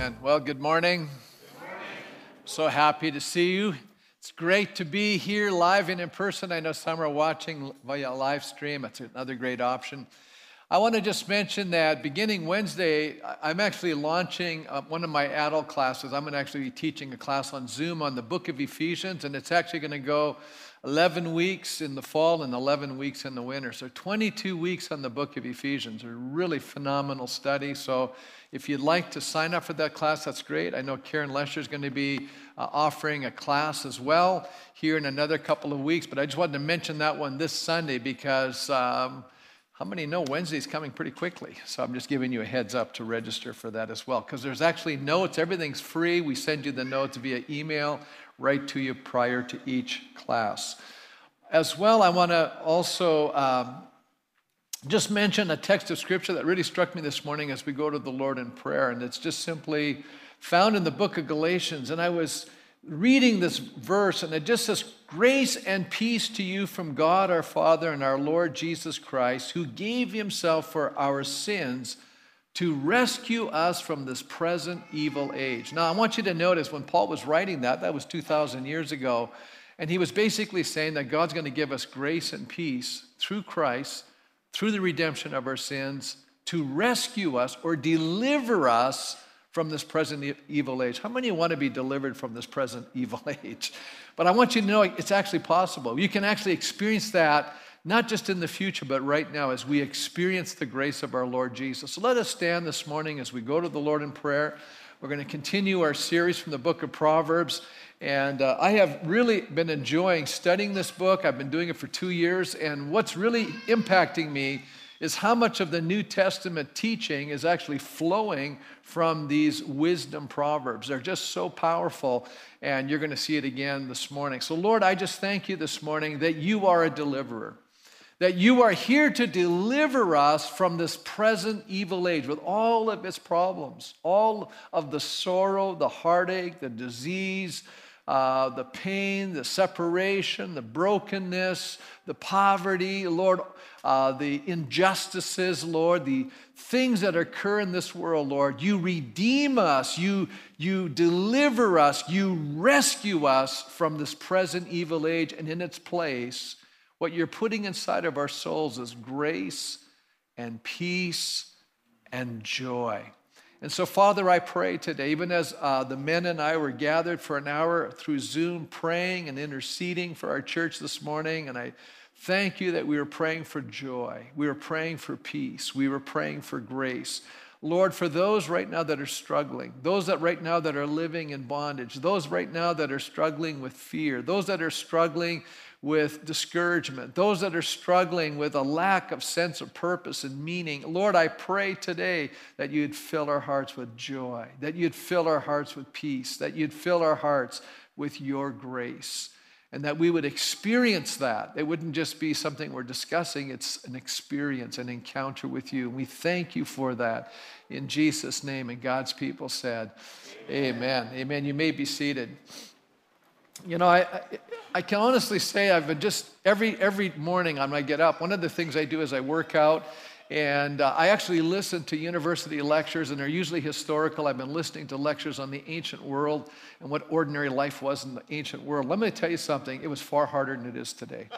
And well, good morning. good morning. So happy to see you. It's great to be here live and in person. I know some are watching via live stream. It's another great option. I want to just mention that beginning Wednesday, I'm actually launching uh, one of my adult classes. I'm going to actually be teaching a class on Zoom on the book of Ephesians, and it's actually going to go 11 weeks in the fall and 11 weeks in the winter. So 22 weeks on the book of Ephesians. A really phenomenal study. So if you'd like to sign up for that class, that's great. I know Karen Lesher is going to be uh, offering a class as well here in another couple of weeks. But I just wanted to mention that one this Sunday because um, how many know Wednesday's coming pretty quickly? So I'm just giving you a heads up to register for that as well because there's actually notes. Everything's free. We send you the notes via email right to you prior to each class. As well, I want to also um, just mention a text of scripture that really struck me this morning as we go to the Lord in prayer, and it's just simply found in the book of Galatians. And I was reading this verse, and it just says, Grace and peace to you from God our Father and our Lord Jesus Christ, who gave himself for our sins to rescue us from this present evil age. Now, I want you to notice when Paul was writing that, that was 2,000 years ago, and he was basically saying that God's going to give us grace and peace through Christ, through the redemption of our sins, to rescue us or deliver us from this present evil age. How many want to be delivered from this present evil age? But I want you to know it's actually possible. You can actually experience that not just in the future, but right now as we experience the grace of our Lord Jesus. So let us stand this morning as we go to the Lord in prayer. We're going to continue our series from the book of Proverbs. And uh, I have really been enjoying studying this book. I've been doing it for two years. And what's really impacting me is how much of the New Testament teaching is actually flowing from these wisdom proverbs. They're just so powerful, and you're going to see it again this morning. So, Lord, I just thank you this morning that you are a deliverer that you are here to deliver us from this present evil age with all of its problems, all of the sorrow, the heartache, the disease, uh, the pain, the separation, the brokenness, the poverty, Lord, uh, the injustices, Lord, the things that occur in this world, Lord. You redeem us, you, you deliver us, you rescue us from this present evil age, and in its place, what you're putting inside of our souls is grace and peace and joy. And so, Father, I pray today, even as uh, the men and I were gathered for an hour through Zoom praying and interceding for our church this morning, and I thank you that we were praying for joy, we were praying for peace, we were praying for grace. Lord, for those right now that are struggling, those that right now that are living in bondage, those right now that are struggling with fear, those that are struggling with discouragement, those that are struggling with a lack of sense of purpose and meaning. Lord, I pray today that you'd fill our hearts with joy, that you'd fill our hearts with peace, that you'd fill our hearts with your grace, and that we would experience that. It wouldn't just be something we're discussing, it's an experience, an encounter with you. And we thank you for that in Jesus' name. And God's people said, Amen. Amen. Amen. You may be seated. You know, I, I, can honestly say I've been just every every morning on my get up. One of the things I do is I work out, and uh, I actually listen to university lectures, and they're usually historical. I've been listening to lectures on the ancient world and what ordinary life was in the ancient world. Let me tell you something. It was far harder than it is today.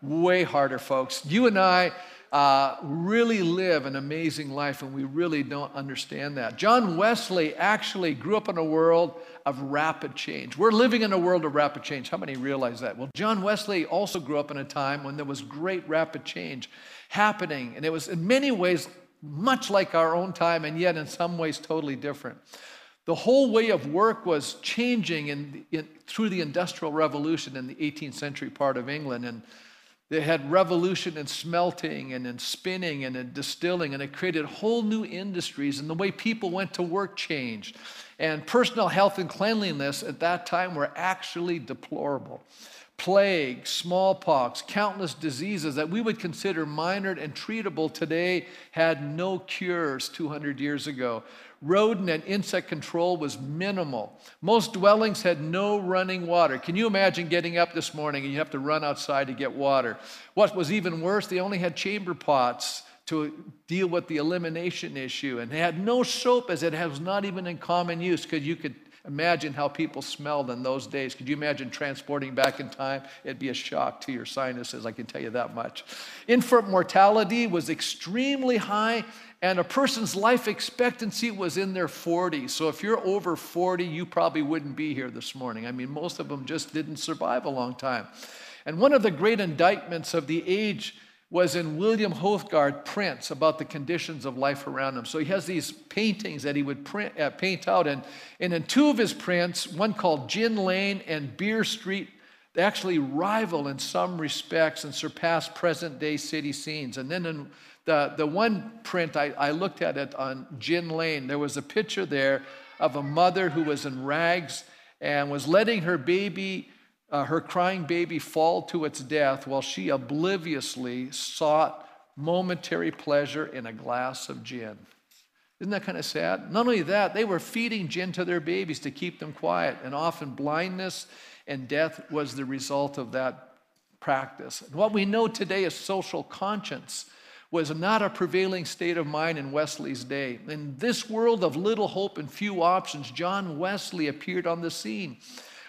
Way harder, folks. You and I uh, really live an amazing life, and we really don't understand that. John Wesley actually grew up in a world of rapid change. We're living in a world of rapid change. How many realize that? Well, John Wesley also grew up in a time when there was great rapid change happening, and it was in many ways much like our own time, and yet in some ways totally different. The whole way of work was changing in, in, through the Industrial Revolution in the 18th century part of England. And they had revolution in smelting and in spinning and in distilling, and it created whole new industries, and the way people went to work changed. And personal health and cleanliness at that time were actually deplorable. Plague, smallpox, countless diseases that we would consider minor and treatable today had no cures 200 years ago. Rodent and insect control was minimal. Most dwellings had no running water. Can you imagine getting up this morning and you have to run outside to get water? What was even worse, they only had chamber pots to deal with the elimination issue. And they had no soap as it was not even in common use because you could imagine how people smelled in those days. Could you imagine transporting back in time? It'd be a shock to your sinuses, I can tell you that much. Infant mortality was extremely high, and a person's life expectancy was in their 40s. So if you're over 40, you probably wouldn't be here this morning. I mean, most of them just didn't survive a long time. And one of the great indictments of the age was in William Hogarth prints about the conditions of life around him. So he has these paintings that he would print, uh, paint out. And, and in two of his prints, one called Gin Lane and Beer Street, they actually rival in some respects and surpass present day city scenes. And then in the, the one print, I, I looked at it on Gin Lane, there was a picture there of a mother who was in rags and was letting her baby uh, her crying baby fall to its death while she obliviously sought momentary pleasure in a glass of gin. Isn't that kind of sad? Not only that, they were feeding gin to their babies to keep them quiet, and often blindness and death was the result of that practice. And what we know today as social conscience was not a prevailing state of mind in Wesley's day. In this world of little hope and few options, John Wesley appeared on the scene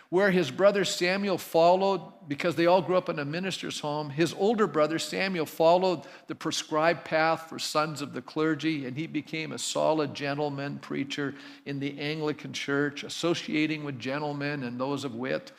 where his brother Samuel followed, because they all grew up in a minister's home, his older brother Samuel followed the prescribed path for sons of the clergy, and he became a solid gentleman preacher in the Anglican church, associating with gentlemen and those of wit.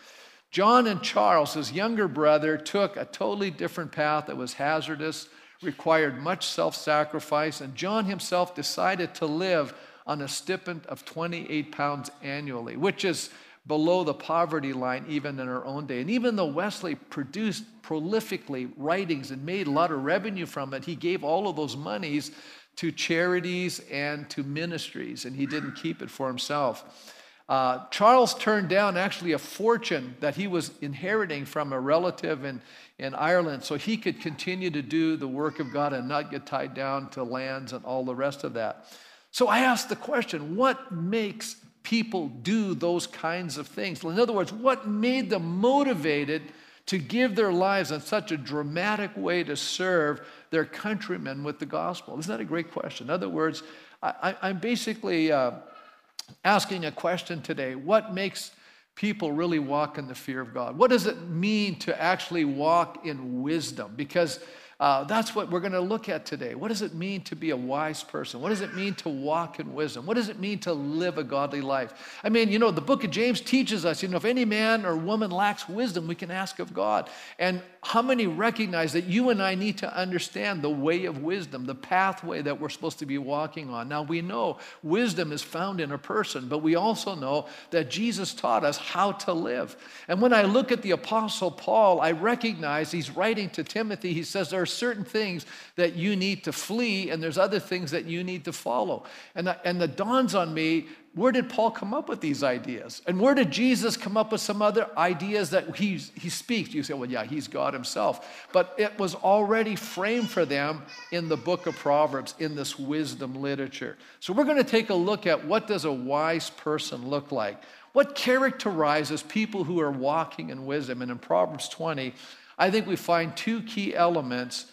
John and Charles, his younger brother, took a totally different path that was hazardous, required much self sacrifice, and John himself decided to live on a stipend of 28 pounds annually, which is below the poverty line even in our own day. And even though Wesley produced prolifically writings and made a lot of revenue from it, he gave all of those monies to charities and to ministries, and he didn't keep it for himself. Uh, Charles turned down actually a fortune that he was inheriting from a relative in, in Ireland so he could continue to do the work of God and not get tied down to lands and all the rest of that. So I asked the question what makes people do those kinds of things. In other words, what made them motivated to give their lives in such a dramatic way to serve their countrymen with the gospel? Isn't that a great question? In other words, I, am basically uh, asking a question today what makes people really walk in the fear of God? What does it mean to actually walk in wisdom? Because uh, that's what we're going to look at today. What does it mean to be a wise person? What does it mean to walk in wisdom? What does it mean to live a godly life? I mean, you know, the book of James teaches us, you know, if any man or woman lacks wisdom, we can ask of God. And how many recognize that you and I need to understand the way of wisdom, the pathway that we're supposed to be walking on? Now, we know wisdom is found in a person, but we also know that Jesus taught us how to live. And when I look at the Apostle Paul, I recognize he's writing to Timothy. He says, There are certain things that you need to flee, and there's other things that you need to follow. And, and the dawns on me where did Paul come up with these ideas? And where did Jesus come up with some other ideas that he, he speaks? You say, well, yeah, he's God himself. But it was already framed for them in the book of Proverbs, in this wisdom literature. So we're going to take a look at what does a wise person look like? What characterizes people who are walking in wisdom? And in Proverbs 20, I think we find two key elements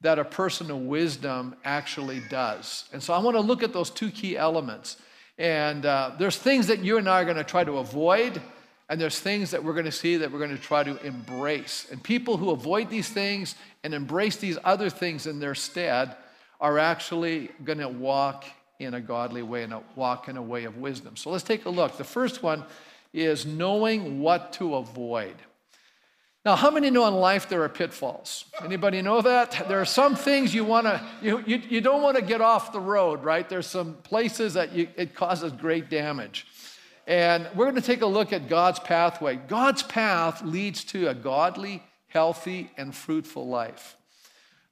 that a person of wisdom actually does. And so I want to look at those two key elements. And uh, there's things that you and I are going to try to avoid, and there's things that we're going to see that we're going to try to embrace. And people who avoid these things and embrace these other things in their stead are actually going to walk in a godly way and walk in a way of wisdom. So let's take a look. The first one is knowing what to avoid. Now, how many know in life there are pitfalls? Anybody know that? There are some things you want to, you, you, you don't want to get off the road, right? There's some places that you, it causes great damage. And we're going to take a look at God's pathway. God's path leads to a godly, healthy, and fruitful life.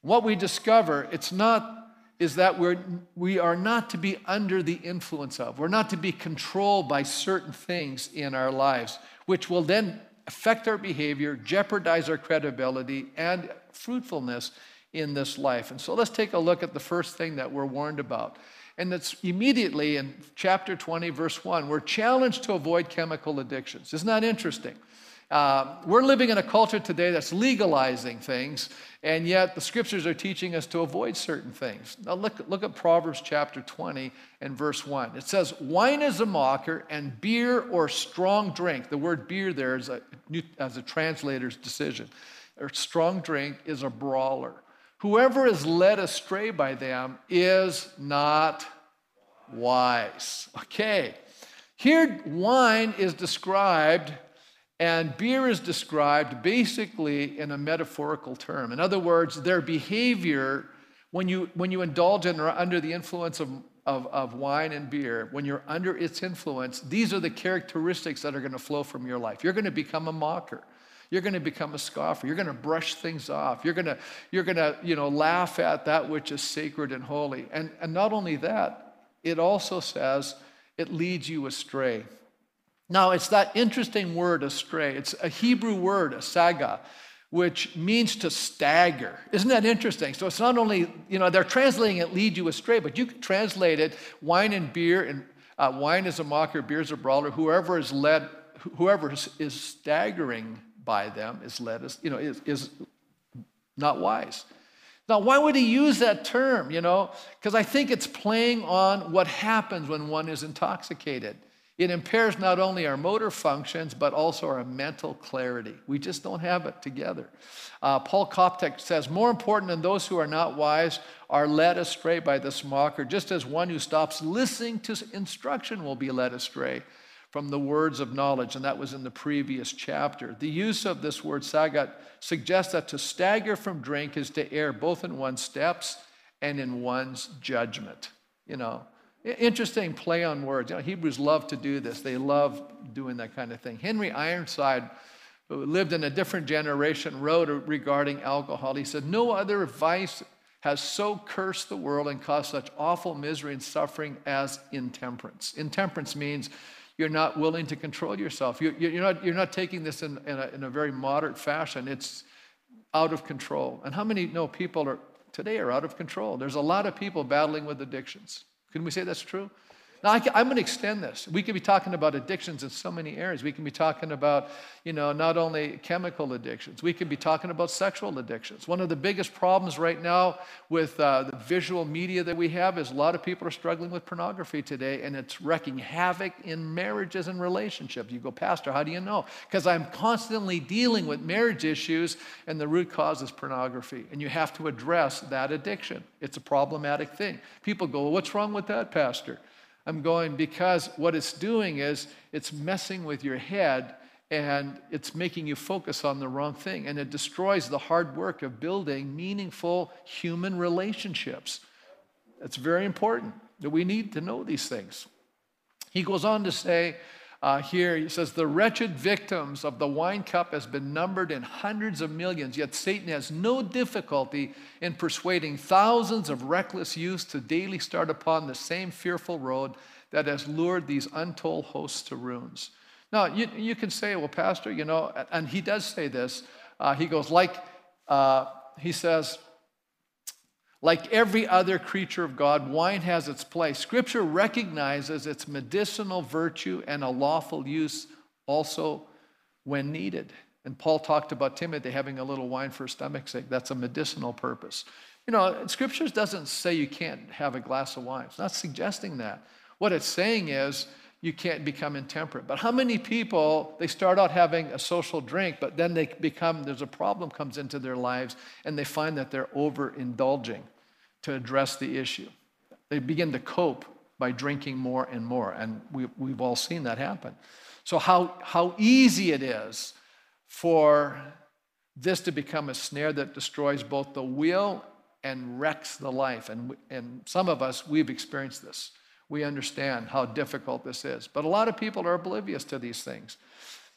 What we discover, it's not, is that we're, we are not to be under the influence of, we're not to be controlled by certain things in our lives, which will then affect our behavior, jeopardize our credibility and fruitfulness in this life. And so let's take a look at the first thing that we're warned about. And it's immediately in chapter 20, verse 1. We're challenged to avoid chemical addictions. Isn't that interesting? Uh, we're living in a culture today that's legalizing things, and yet the scriptures are teaching us to avoid certain things. Now, look, look at Proverbs chapter 20 and verse 1. It says, Wine is a mocker, and beer or strong drink, the word beer there is a, as a translator's decision, or strong drink is a brawler. Whoever is led astray by them is not wise. Okay, here wine is described and beer is described basically in a metaphorical term. In other words, their behavior when you, when you indulge in or under the influence of, of, of wine and beer, when you're under its influence, these are the characteristics that are going to flow from your life. You're going to become a mocker. You're going to become a scoffer. You're going to brush things off. You're going to, you're going to you know, laugh at that which is sacred and holy. And, and not only that, it also says it leads you astray. Now, it's that interesting word, astray. It's a Hebrew word, a saga, which means to stagger. Isn't that interesting? So it's not only, you know, they're translating it lead you astray, but you can translate it wine and beer, and uh, wine is a mocker, beer is a brawler. Whoever is led, whoever is, is staggering by them is led, as you know, is, is not wise. Now, why would he use that term, you know? Because I think it's playing on what happens when one is intoxicated. It impairs not only our motor functions, but also our mental clarity. We just don't have it together. Uh, Paul Koptak says, More important than those who are not wise are led astray by this mocker, just as one who stops listening to instruction will be led astray from the words of knowledge. And that was in the previous chapter. The use of this word sagat suggests that to stagger from drink is to err both in one's steps and in one's judgment. You know, Interesting play on words. You know, Hebrews love to do this. They love doing that kind of thing. Henry Ironside, who lived in a different generation, wrote regarding alcohol. He said, No other vice has so cursed the world and caused such awful misery and suffering as intemperance. Intemperance means you're not willing to control yourself. You're, you're, not, you're not taking this in, in, a, in a very moderate fashion. It's out of control. And how many know people are today are out of control? There's a lot of people battling with addictions. Can we say that's true? Now, I am going to extend this. We could be talking about addictions in so many areas. We can be talking about, you know, not only chemical addictions, we could be talking about sexual addictions. One of the biggest problems right now with uh, the visual media that we have is a lot of people are struggling with pornography today, and it's wreaking havoc in marriages and relationships. You go, Pastor, how do you know? Because I'm constantly dealing with marriage issues, and the root cause is pornography. And you have to address that addiction. It's a problematic thing. People go, well, What's wrong with that, Pastor? I'm going because what it's doing is it's messing with your head and it's making you focus on the wrong thing. And it destroys the hard work of building meaningful human relationships. It's very important that we need to know these things. He goes on to say, uh, here he says the wretched victims of the wine cup has been numbered in hundreds of millions yet satan has no difficulty in persuading thousands of reckless youths to daily start upon the same fearful road that has lured these untold hosts to ruins. Now you, you can say well pastor you know and he does say this. Uh, he goes like uh, he says like every other creature of God, wine has its place. Scripture recognizes its medicinal virtue and a lawful use also when needed. And Paul talked about Timothy having a little wine for stomach's sake. That's a medicinal purpose. You know, Scripture doesn't say you can't have a glass of wine. It's not suggesting that. What it's saying is you can't become intemperate. But how many people, they start out having a social drink, but then they become, there's a problem comes into their lives, and they find that they're overindulging to address the issue. They begin to cope by drinking more and more, and we, we've all seen that happen. So, how, how easy it is for this to become a snare that destroys both the will and wrecks the life. And, and some of us, we've experienced this. We understand how difficult this is. But a lot of people are oblivious to these things.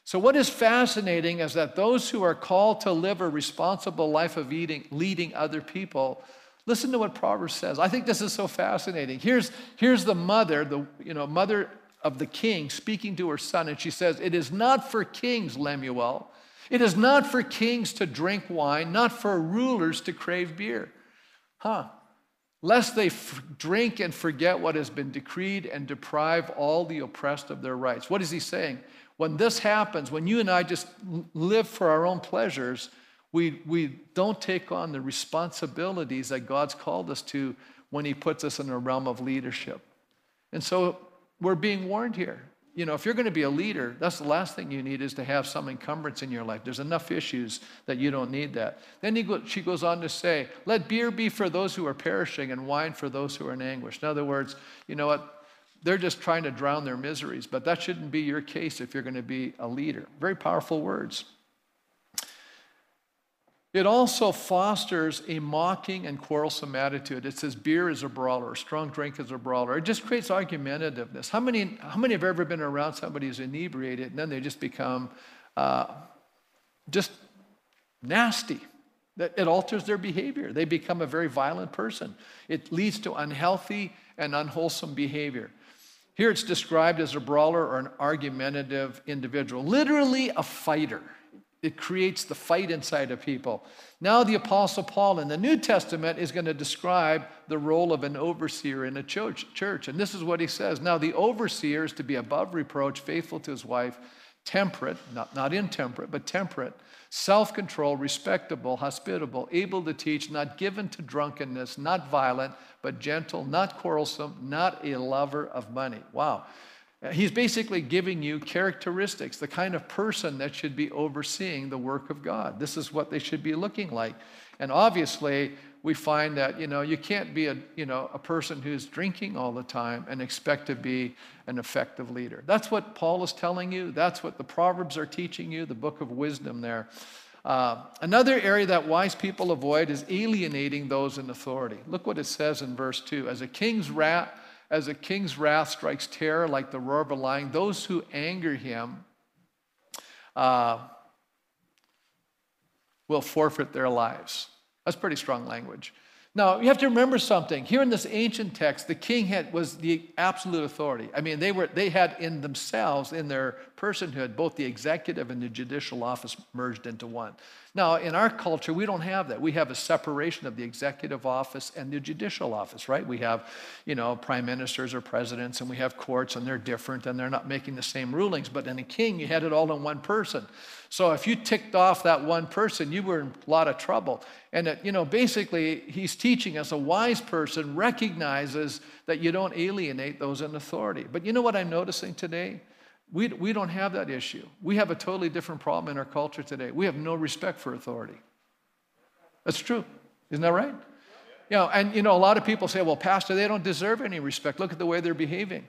So, what is fascinating is that those who are called to live a responsible life of eating, leading other people Listen to what Proverbs says. I think this is so fascinating. Here's, here's the mother, the you know, mother of the king speaking to her son, and she says, It is not for kings, Lemuel. It is not for kings to drink wine, not for rulers to crave beer. Huh. lest they f- drink and forget what has been decreed and deprive all the oppressed of their rights. What is he saying? When this happens, when you and I just live for our own pleasures, we, we don't take on the responsibilities that God's called us to when He puts us in a realm of leadership. And so we're being warned here. You know, if you're going to be a leader, that's the last thing you need is to have some encumbrance in your life. There's enough issues that you don't need that. Then go, she goes on to say, Let beer be for those who are perishing and wine for those who are in anguish. In other words, you know what? They're just trying to drown their miseries, but that shouldn't be your case if you're going to be a leader. Very powerful words. It also fosters a mocking and quarrelsome attitude. It says beer is a brawler, strong drink is a brawler. It just creates argumentativeness. How many, how many have ever been around somebody who's inebriated and then they just become uh, just nasty? It alters their behavior. They become a very violent person. It leads to unhealthy and unwholesome behavior. Here it's described as a brawler or an argumentative individual, literally a fighter. It creates the fight inside of people. Now, the Apostle Paul in the New Testament is going to describe the role of an overseer in a church. church. And this is what he says Now, the overseer is to be above reproach, faithful to his wife, temperate, not, not intemperate, but temperate, self control, respectable, hospitable, able to teach, not given to drunkenness, not violent, but gentle, not quarrelsome, not a lover of money. Wow. He's basically giving you characteristics, the kind of person that should be overseeing the work of God. This is what they should be looking like. And obviously, we find that you know you can't be a you know a person who's drinking all the time and expect to be an effective leader. That's what Paul is telling you. That's what the Proverbs are teaching you. The book of wisdom there. Uh, another area that wise people avoid is alienating those in authority. Look what it says in verse two: As a king's rat as a king's wrath strikes terror like the roar of a lion, those who anger him uh, will forfeit their lives. That's pretty strong language. Now, you have to remember something. Here in this ancient text, the king had, was the absolute authority. I mean, they, were, they had in themselves, in their personhood, both the executive and the judicial office merged into one. Now, in our culture, we don't have that. We have a separation of the executive office and the judicial office, right? We have, you know, prime ministers or presidents, and we have courts, and they're different, and they're not making the same rulings. But in a king, you had it all in one person. So if you ticked off that one person, you were in a lot of trouble. And, it, you know, basically, he's teaching us a wise person recognizes that you don't alienate those in authority. But you know what I'm noticing today? We, we don't have that issue. We have a totally different problem in our culture today. We have no respect for authority. That's true. Isn't that right? You know, and you know, a lot of people say, well, Pastor, they don't deserve any respect. Look at the way they're behaving.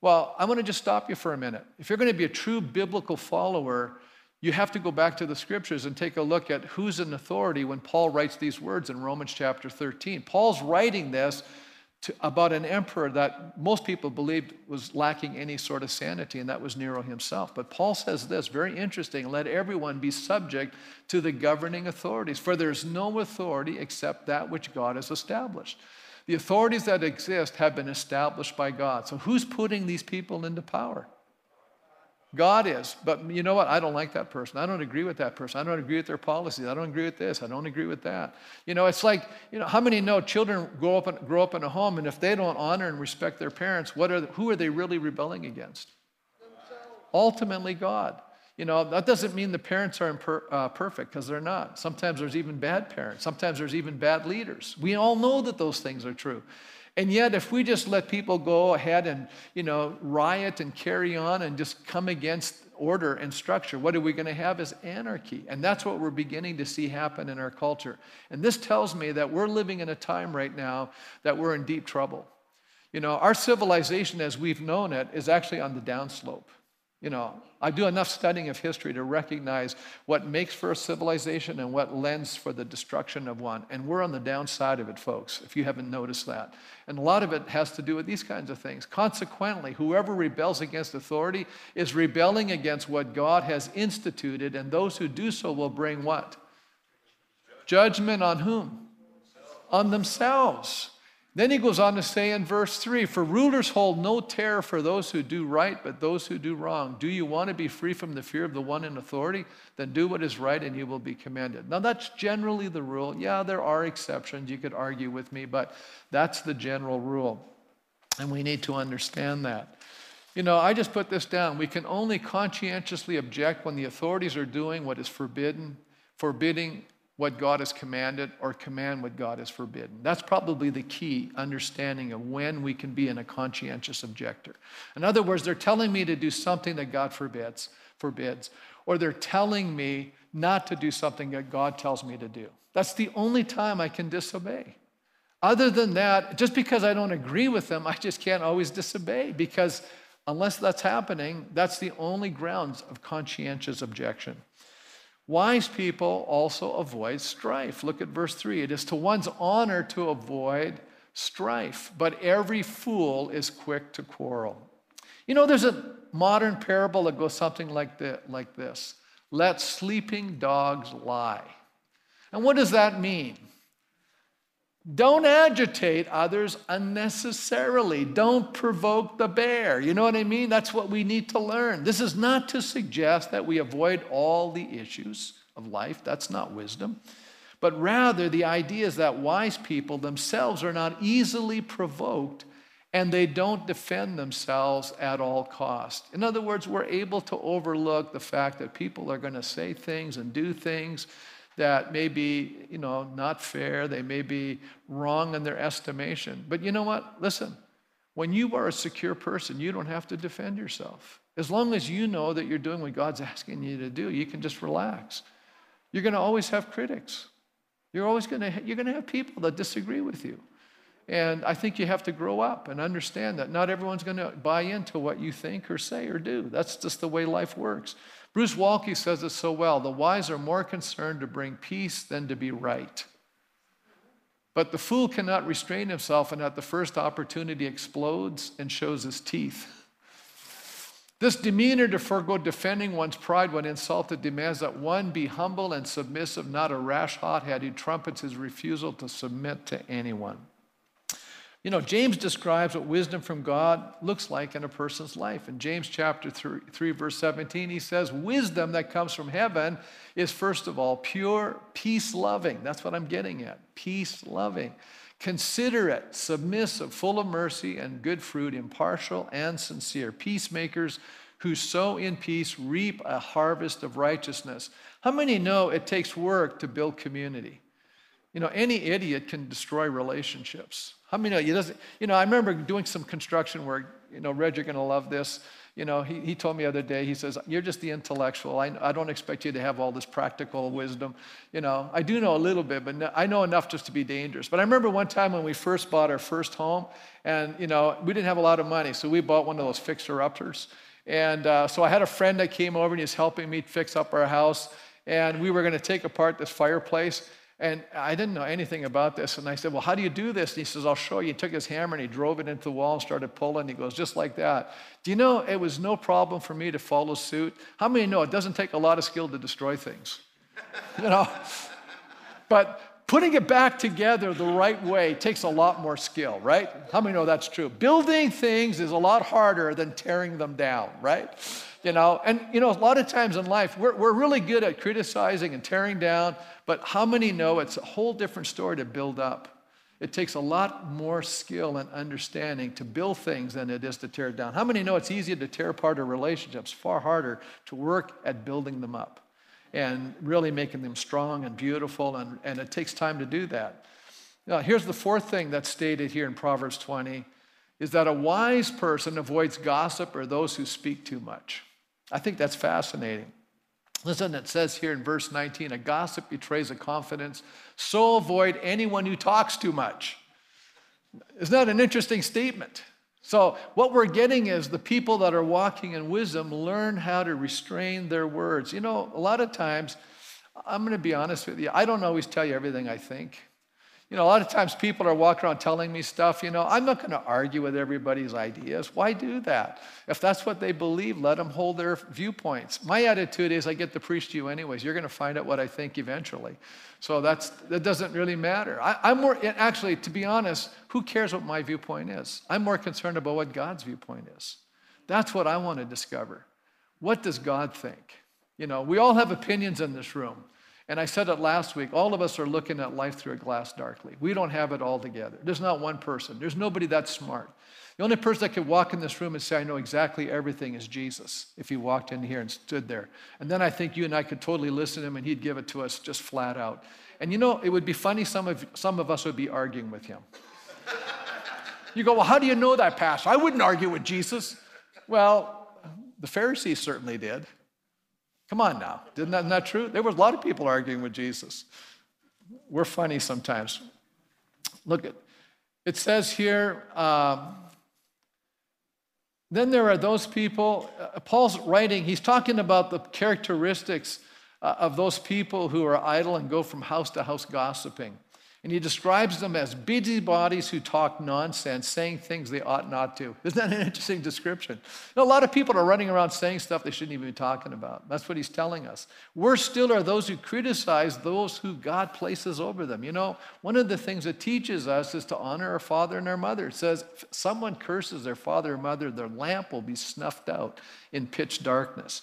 Well, I want to just stop you for a minute. If you're going to be a true biblical follower, you have to go back to the scriptures and take a look at who's in authority when Paul writes these words in Romans chapter 13. Paul's writing this to, about an emperor that most people believed was lacking any sort of sanity, and that was Nero himself. But Paul says this very interesting let everyone be subject to the governing authorities, for there's no authority except that which God has established. The authorities that exist have been established by God. So who's putting these people into power? God is. But you know what? I don't like that person. I don't agree with that person. I don't agree with their policies. I don't agree with this. I don't agree with that. You know, it's like, you know, how many know children grow up in, grow up in a home and if they don't honor and respect their parents, what are who are they really rebelling against? Ultimately, God. You know, that doesn't mean the parents are imper, uh, perfect because they're not. Sometimes there's even bad parents. Sometimes there's even bad leaders. We all know that those things are true. And yet, if we just let people go ahead and, you know, riot and carry on and just come against order and structure, what are we going to have is anarchy. And that's what we're beginning to see happen in our culture. And this tells me that we're living in a time right now that we're in deep trouble. You know, our civilization as we've known it is actually on the downslope. You know, I do enough studying of history to recognize what makes for a civilization and what lends for the destruction of one. And we're on the downside of it, folks, if you haven't noticed that. And a lot of it has to do with these kinds of things. Consequently, whoever rebels against authority is rebelling against what God has instituted, and those who do so will bring what? Judgment on whom? On themselves. Then he goes on to say in verse 3 For rulers hold no terror for those who do right, but those who do wrong. Do you want to be free from the fear of the one in authority? Then do what is right and you will be commended. Now, that's generally the rule. Yeah, there are exceptions. You could argue with me, but that's the general rule. And we need to understand that. You know, I just put this down. We can only conscientiously object when the authorities are doing what is forbidden, forbidding what God has commanded or command what God has forbidden. That's probably the key understanding of when we can be in a conscientious objector. In other words, they're telling me to do something that God forbids, forbids, or they're telling me not to do something that God tells me to do. That's the only time I can disobey. Other than that, just because I don't agree with them, I just can't always disobey because unless that's happening, that's the only grounds of conscientious objection. Wise people also avoid strife. Look at verse 3. It is to one's honor to avoid strife, but every fool is quick to quarrel. You know, there's a modern parable that goes something like, like this Let sleeping dogs lie. And what does that mean? Don't agitate others unnecessarily. Don't provoke the bear. You know what I mean? That's what we need to learn. This is not to suggest that we avoid all the issues of life. That's not wisdom. But rather, the idea is that wise people themselves are not easily provoked and they don't defend themselves at all cost. In other words, we're able to overlook the fact that people are going to say things and do things that may be, you know, not fair. They may be wrong in their estimation. But you know what? Listen, when you are a secure person, you don't have to defend yourself. As long as you know that you're doing what God's asking you to do, you can just relax. You're going to always have critics. You're always going to you're going to have people that disagree with you. And I think you have to grow up and understand that not everyone's going to buy into what you think or say or do. That's just the way life works. Bruce Waltke says it so well the wise are more concerned to bring peace than to be right. But the fool cannot restrain himself and at the first opportunity explodes and shows his teeth. This demeanor to forego defending one's pride when insulted demands that one be humble and submissive, not a rash hothead who trumpets his refusal to submit to anyone. You know, James describes what wisdom from God looks like in a person's life. In James chapter 3, 3, verse 17, he says, Wisdom that comes from heaven is, first of all, pure, peace loving. That's what I'm getting at. Peace loving. Considerate, submissive, full of mercy and good fruit, impartial and sincere. Peacemakers who sow in peace reap a harvest of righteousness. How many know it takes work to build community? You know, any idiot can destroy relationships. How many know you doesn't, you know, I remember doing some construction work. You know, Reg, you're to love this. You know, he, he told me the other day, he says, You're just the intellectual. I, I don't expect you to have all this practical wisdom. You know, I do know a little bit, but no, I know enough just to be dangerous. But I remember one time when we first bought our first home, and, you know, we didn't have a lot of money, so we bought one of those fixer uppers. And uh, so I had a friend that came over and he was helping me fix up our house. And we were to take apart this fireplace. And I didn't know anything about this. And I said, Well, how do you do this? And he says, I'll show you. He took his hammer and he drove it into the wall and started pulling. He goes, Just like that. Do you know it was no problem for me to follow suit? How many know it doesn't take a lot of skill to destroy things? you know? But putting it back together the right way takes a lot more skill, right? How many know that's true? Building things is a lot harder than tearing them down, right? You know, and you know, a lot of times in life, we're, we're really good at criticizing and tearing down, but how many know it's a whole different story to build up? It takes a lot more skill and understanding to build things than it is to tear down. How many know it's easier to tear apart a relationships, far harder to work at building them up and really making them strong and beautiful, and, and it takes time to do that. Now, here's the fourth thing that's stated here in Proverbs 20 is that a wise person avoids gossip or those who speak too much. I think that's fascinating. Listen, it says here in verse 19 a gossip betrays a confidence, so avoid anyone who talks too much. Isn't that an interesting statement? So, what we're getting is the people that are walking in wisdom learn how to restrain their words. You know, a lot of times, I'm going to be honest with you, I don't always tell you everything I think. You know, a lot of times people are walking around telling me stuff, you know, I'm not going to argue with everybody's ideas. Why do that? If that's what they believe, let them hold their viewpoints. My attitude is I get to preach to you anyways. You're going to find out what I think eventually. So that's, that doesn't really matter. I, I'm more, actually, to be honest, who cares what my viewpoint is? I'm more concerned about what God's viewpoint is. That's what I want to discover. What does God think? You know, we all have opinions in this room. And I said it last week all of us are looking at life through a glass darkly. We don't have it all together. There's not one person, there's nobody that smart. The only person that could walk in this room and say, I know exactly everything is Jesus, if he walked in here and stood there. And then I think you and I could totally listen to him and he'd give it to us just flat out. And you know, it would be funny, some of, some of us would be arguing with him. you go, Well, how do you know that, Pastor? I wouldn't argue with Jesus. Well, the Pharisees certainly did. Come on now. Isn't that, that true? There was a lot of people arguing with Jesus. We're funny sometimes. Look at it says here, um, then there are those people, uh, Paul's writing, he's talking about the characteristics uh, of those people who are idle and go from house to house gossiping. And he describes them as busybodies who talk nonsense, saying things they ought not to. Isn't that an interesting description? You know, a lot of people are running around saying stuff they shouldn't even be talking about. That's what he's telling us. Worse still are those who criticize those who God places over them. You know, one of the things it teaches us is to honor our father and our mother. It says, if someone curses their father or mother, their lamp will be snuffed out in pitch darkness.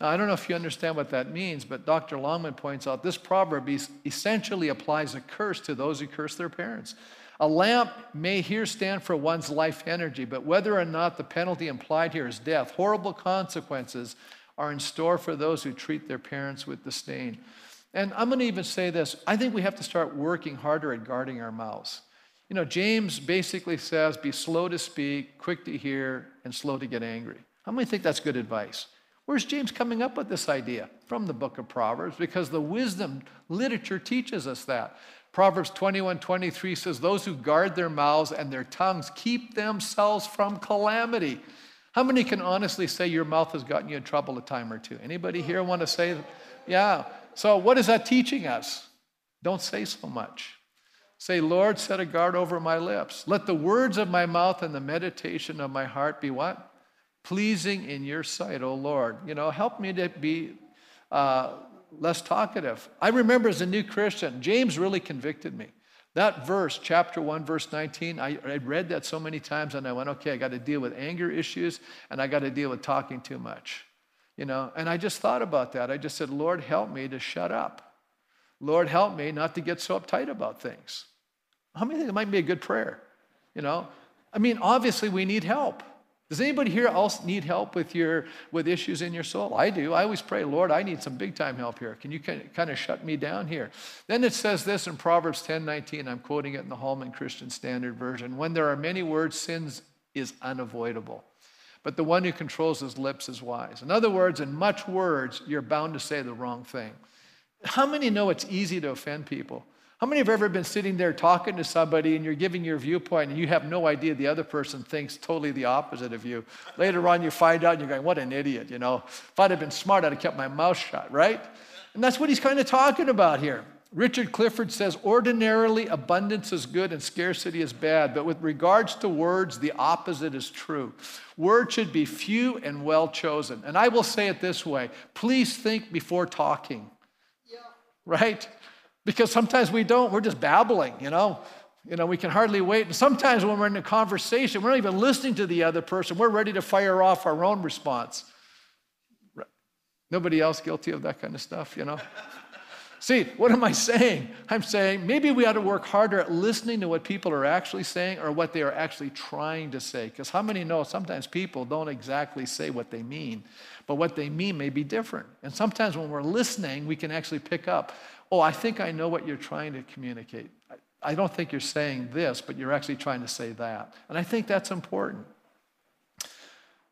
Now, I don't know if you understand what that means, but Dr. Longman points out this proverb essentially applies a curse to those who curse their parents. A lamp may here stand for one's life energy, but whether or not the penalty implied here is death, horrible consequences are in store for those who treat their parents with disdain. And I'm going to even say this I think we have to start working harder at guarding our mouths. You know, James basically says be slow to speak, quick to hear, and slow to get angry. How many think that's good advice? Where's James coming up with this idea? From the book of Proverbs, because the wisdom literature teaches us that. Proverbs 21 23 says, Those who guard their mouths and their tongues keep themselves from calamity. How many can honestly say your mouth has gotten you in trouble a time or two? Anybody here want to say, yeah? So, what is that teaching us? Don't say so much. Say, Lord, set a guard over my lips. Let the words of my mouth and the meditation of my heart be what? Pleasing in your sight, O Lord. You know, help me to be uh, less talkative. I remember as a new Christian, James really convicted me. That verse, chapter 1, verse 19, I, I read that so many times and I went, okay, I got to deal with anger issues and I got to deal with talking too much. You know, and I just thought about that. I just said, Lord, help me to shut up. Lord, help me not to get so uptight about things. How many think it might be a good prayer? You know, I mean, obviously we need help. Does anybody here else need help with your with issues in your soul? I do. I always pray, Lord, I need some big time help here. Can you kind of shut me down here? Then it says this in Proverbs 10 19. I'm quoting it in the Holman Christian Standard Version. When there are many words, sins is unavoidable. But the one who controls his lips is wise. In other words, in much words, you're bound to say the wrong thing. How many know it's easy to offend people? How many have ever been sitting there talking to somebody and you're giving your viewpoint and you have no idea the other person thinks totally the opposite of you? Later on, you find out and you're going, What an idiot, you know. If I'd have been smart, I'd have kept my mouth shut, right? And that's what he's kind of talking about here. Richard Clifford says, Ordinarily, abundance is good and scarcity is bad, but with regards to words, the opposite is true. Words should be few and well chosen. And I will say it this way please think before talking. Yeah. Right? Because sometimes we don't, we're just babbling, you know. You know, we can hardly wait. And sometimes when we're in a conversation, we're not even listening to the other person. We're ready to fire off our own response. Nobody else guilty of that kind of stuff, you know? See, what am I saying? I'm saying maybe we ought to work harder at listening to what people are actually saying or what they are actually trying to say. Because how many know sometimes people don't exactly say what they mean, but what they mean may be different. And sometimes when we're listening, we can actually pick up oh, I think I know what you're trying to communicate. I don't think you're saying this, but you're actually trying to say that. And I think that's important.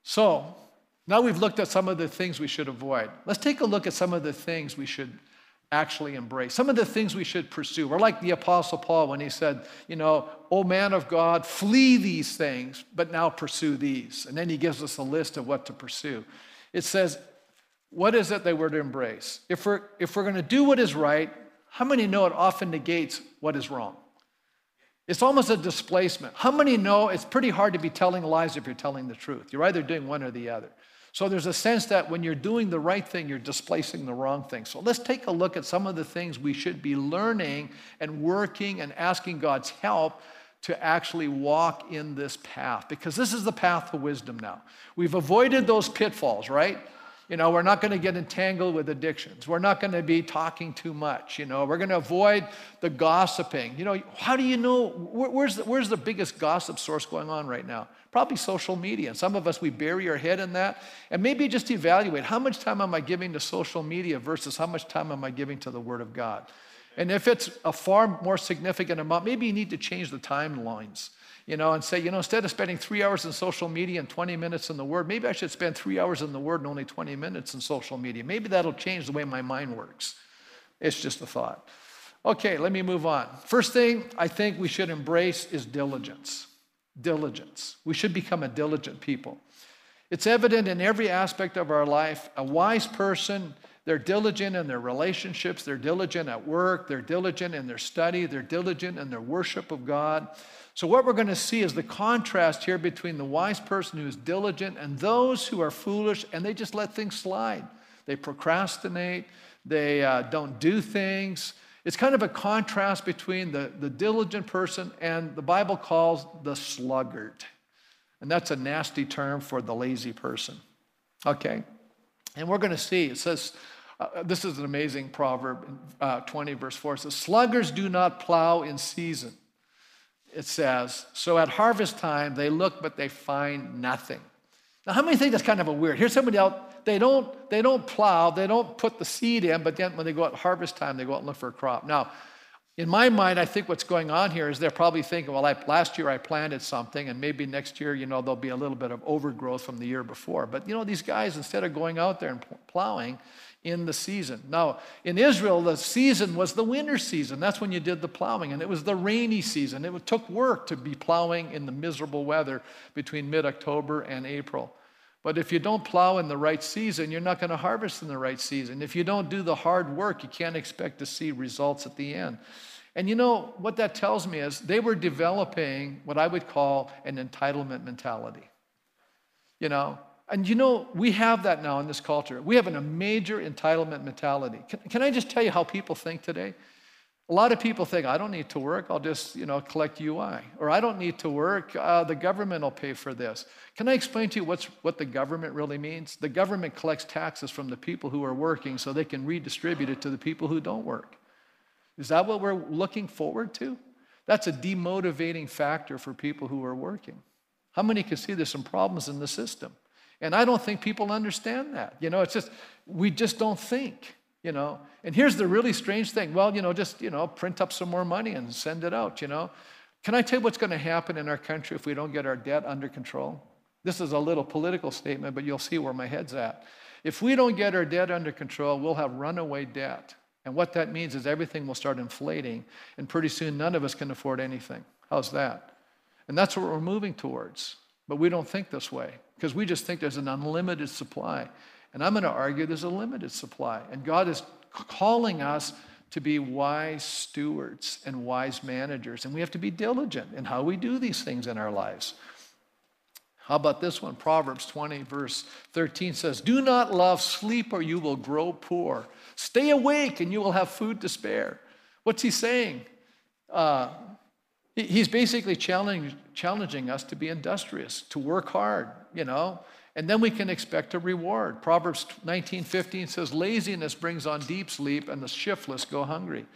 So, now we've looked at some of the things we should avoid. Let's take a look at some of the things we should actually embrace, some of the things we should pursue. We're like the Apostle Paul when he said, you know, oh man of God, flee these things, but now pursue these. And then he gives us a list of what to pursue. It says, what is it that we're to embrace? If we're, if we're going to do what is right, how many know it often negates what is wrong? It's almost a displacement. How many know it's pretty hard to be telling lies if you're telling the truth? You're either doing one or the other. So there's a sense that when you're doing the right thing, you're displacing the wrong thing. So let's take a look at some of the things we should be learning and working and asking God's help to actually walk in this path because this is the path of wisdom now. We've avoided those pitfalls, right? You know, we're not going to get entangled with addictions. We're not going to be talking too much. You know, we're going to avoid the gossiping. You know, how do you know where, where's, the, where's the biggest gossip source going on right now? Probably social media. And some of us, we bury our head in that. And maybe just evaluate how much time am I giving to social media versus how much time am I giving to the Word of God? And if it's a far more significant amount, maybe you need to change the timelines you know, and say, you know, instead of spending three hours in social media and 20 minutes in the Word, maybe I should spend three hours in the Word and only 20 minutes in social media. Maybe that'll change the way my mind works. It's just a thought. Okay, let me move on. First thing I think we should embrace is diligence. Diligence. We should become a diligent people. It's evident in every aspect of our life. A wise person, they're diligent in their relationships, they're diligent at work, they're diligent in their study, they're diligent in their worship of God. So, what we're going to see is the contrast here between the wise person who is diligent and those who are foolish and they just let things slide. They procrastinate, they uh, don't do things. It's kind of a contrast between the, the diligent person and the Bible calls the sluggard. And that's a nasty term for the lazy person. Okay? And we're going to see, it says, uh, this is an amazing proverb, uh, 20 verse 4. It says, Sluggers do not plow in season it says, So at harvest time, they look, but they find nothing. Now, how many think that's kind of a weird? Here's somebody else, they don't, they don't plow, they don't put the seed in, but then when they go at harvest time, they go out and look for a crop. Now, in my mind, I think what's going on here is they're probably thinking, well, I, last year I planted something, and maybe next year, you know, there'll be a little bit of overgrowth from the year before. But, you know, these guys, instead of going out there and plowing, in the season. Now, in Israel, the season was the winter season. That's when you did the plowing, and it was the rainy season. It took work to be plowing in the miserable weather between mid October and April. But if you don't plow in the right season, you're not going to harvest in the right season. If you don't do the hard work, you can't expect to see results at the end. And you know what that tells me is they were developing what I would call an entitlement mentality. You know, and you know, we have that now in this culture. We have a major entitlement mentality. Can, can I just tell you how people think today? A lot of people think, I don't need to work, I'll just, you know, collect UI. Or I don't need to work, uh, the government will pay for this. Can I explain to you what's, what the government really means? The government collects taxes from the people who are working so they can redistribute it to the people who don't work. Is that what we're looking forward to? That's a demotivating factor for people who are working. How many can see there's some problems in the system? And I don't think people understand that. You know, it's just, we just don't think, you know. And here's the really strange thing well, you know, just, you know, print up some more money and send it out, you know. Can I tell you what's going to happen in our country if we don't get our debt under control? This is a little political statement, but you'll see where my head's at. If we don't get our debt under control, we'll have runaway debt. And what that means is everything will start inflating, and pretty soon none of us can afford anything. How's that? And that's what we're moving towards. But we don't think this way because we just think there's an unlimited supply. And I'm going to argue there's a limited supply. And God is calling us to be wise stewards and wise managers. And we have to be diligent in how we do these things in our lives. How about this one? Proverbs 20, verse 13 says, Do not love sleep or you will grow poor. Stay awake and you will have food to spare. What's he saying? Uh, He's basically challenging, challenging us to be industrious, to work hard, you know, and then we can expect a reward. Proverbs 19 15 says, Laziness brings on deep sleep, and the shiftless go hungry.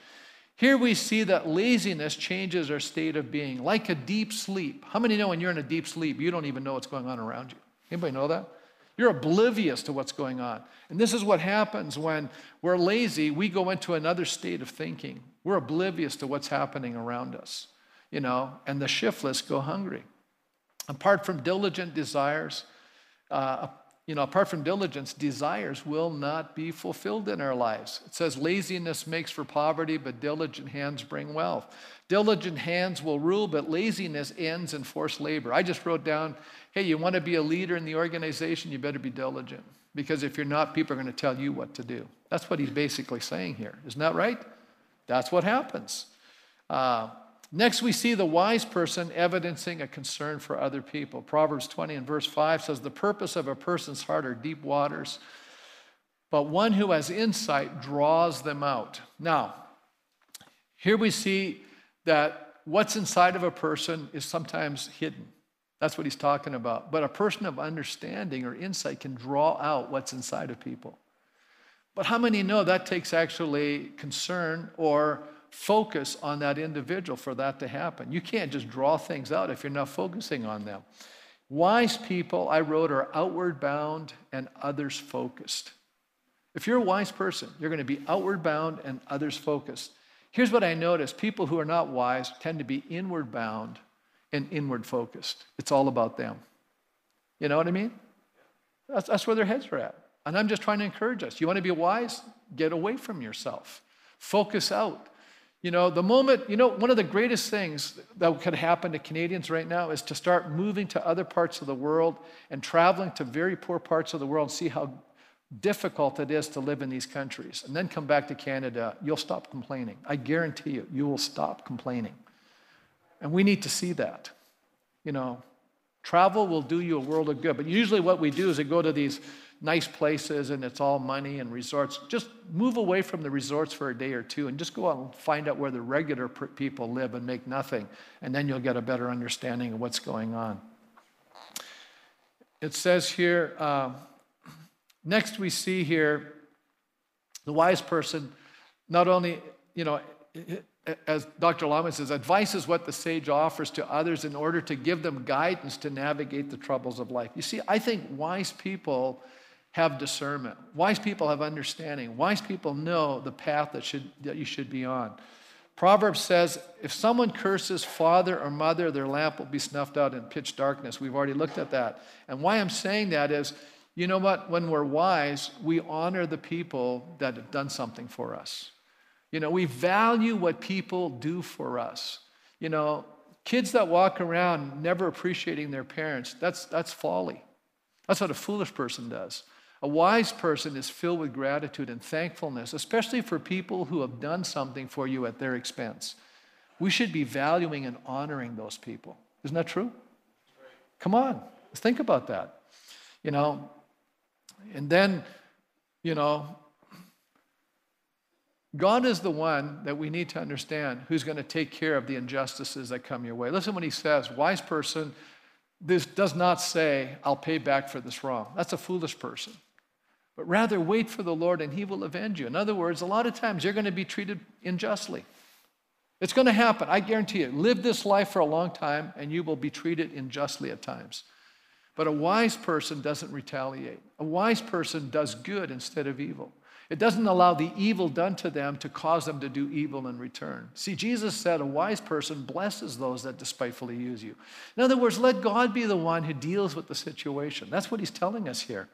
Here we see that laziness changes our state of being, like a deep sleep. How many know when you're in a deep sleep, you don't even know what's going on around you? Anybody know that? You're oblivious to what's going on. And this is what happens when we're lazy, we go into another state of thinking. We're oblivious to what's happening around us you know, and the shiftless go hungry. Apart from diligent desires, uh, you know, apart from diligence, desires will not be fulfilled in our lives. It says, laziness makes for poverty, but diligent hands bring wealth. Diligent hands will rule, but laziness ends in forced labor. I just wrote down, hey, you want to be a leader in the organization, you better be diligent. Because if you're not, people are going to tell you what to do. That's what he's basically saying here. Isn't that right? That's what happens. Uh, Next, we see the wise person evidencing a concern for other people. Proverbs 20 and verse 5 says, The purpose of a person's heart are deep waters, but one who has insight draws them out. Now, here we see that what's inside of a person is sometimes hidden. That's what he's talking about. But a person of understanding or insight can draw out what's inside of people. But how many know that takes actually concern or focus on that individual for that to happen? You can't just draw things out if you're not focusing on them. Wise people, I wrote, are outward bound and others focused. If you're a wise person, you're going to be outward bound and others focused. Here's what I noticed people who are not wise tend to be inward bound and inward focused. It's all about them. You know what I mean? That's, that's where their heads are at. And I'm just trying to encourage us. You want to be wise? Get away from yourself, focus out. You know, the moment, you know, one of the greatest things that could happen to Canadians right now is to start moving to other parts of the world and traveling to very poor parts of the world and see how difficult it is to live in these countries. And then come back to Canada, you'll stop complaining. I guarantee you, you will stop complaining. And we need to see that. You know, travel will do you a world of good. But usually what we do is we go to these nice places and it's all money and resorts. Just move away from the resorts for a day or two and just go out and find out where the regular people live and make nothing. And then you'll get a better understanding of what's going on. It says here, uh, next we see here the wise person not only, you know, as Dr. Lama says, advice is what the sage offers to others in order to give them guidance to navigate the troubles of life. You see, I think wise people have discernment. Wise people have understanding. Wise people know the path that, should, that you should be on. Proverbs says, if someone curses father or mother, their lamp will be snuffed out in pitch darkness. We've already looked at that. And why I'm saying that is, you know what? When we're wise, we honor the people that have done something for us. You know, we value what people do for us. You know, kids that walk around never appreciating their parents, that's, that's folly. That's what a foolish person does. A wise person is filled with gratitude and thankfulness, especially for people who have done something for you at their expense. We should be valuing and honoring those people. Isn't that true? Come on, let's think about that. You know, and then, you know, God is the one that we need to understand who's going to take care of the injustices that come your way. Listen when he says, wise person, this does not say, I'll pay back for this wrong. That's a foolish person but rather wait for the Lord and he will avenge you. In other words, a lot of times you're going to be treated unjustly. It's going to happen, I guarantee you. Live this life for a long time and you will be treated unjustly at times. But a wise person doesn't retaliate. A wise person does good instead of evil. It doesn't allow the evil done to them to cause them to do evil in return. See, Jesus said a wise person blesses those that despitefully use you. In other words, let God be the one who deals with the situation. That's what he's telling us here.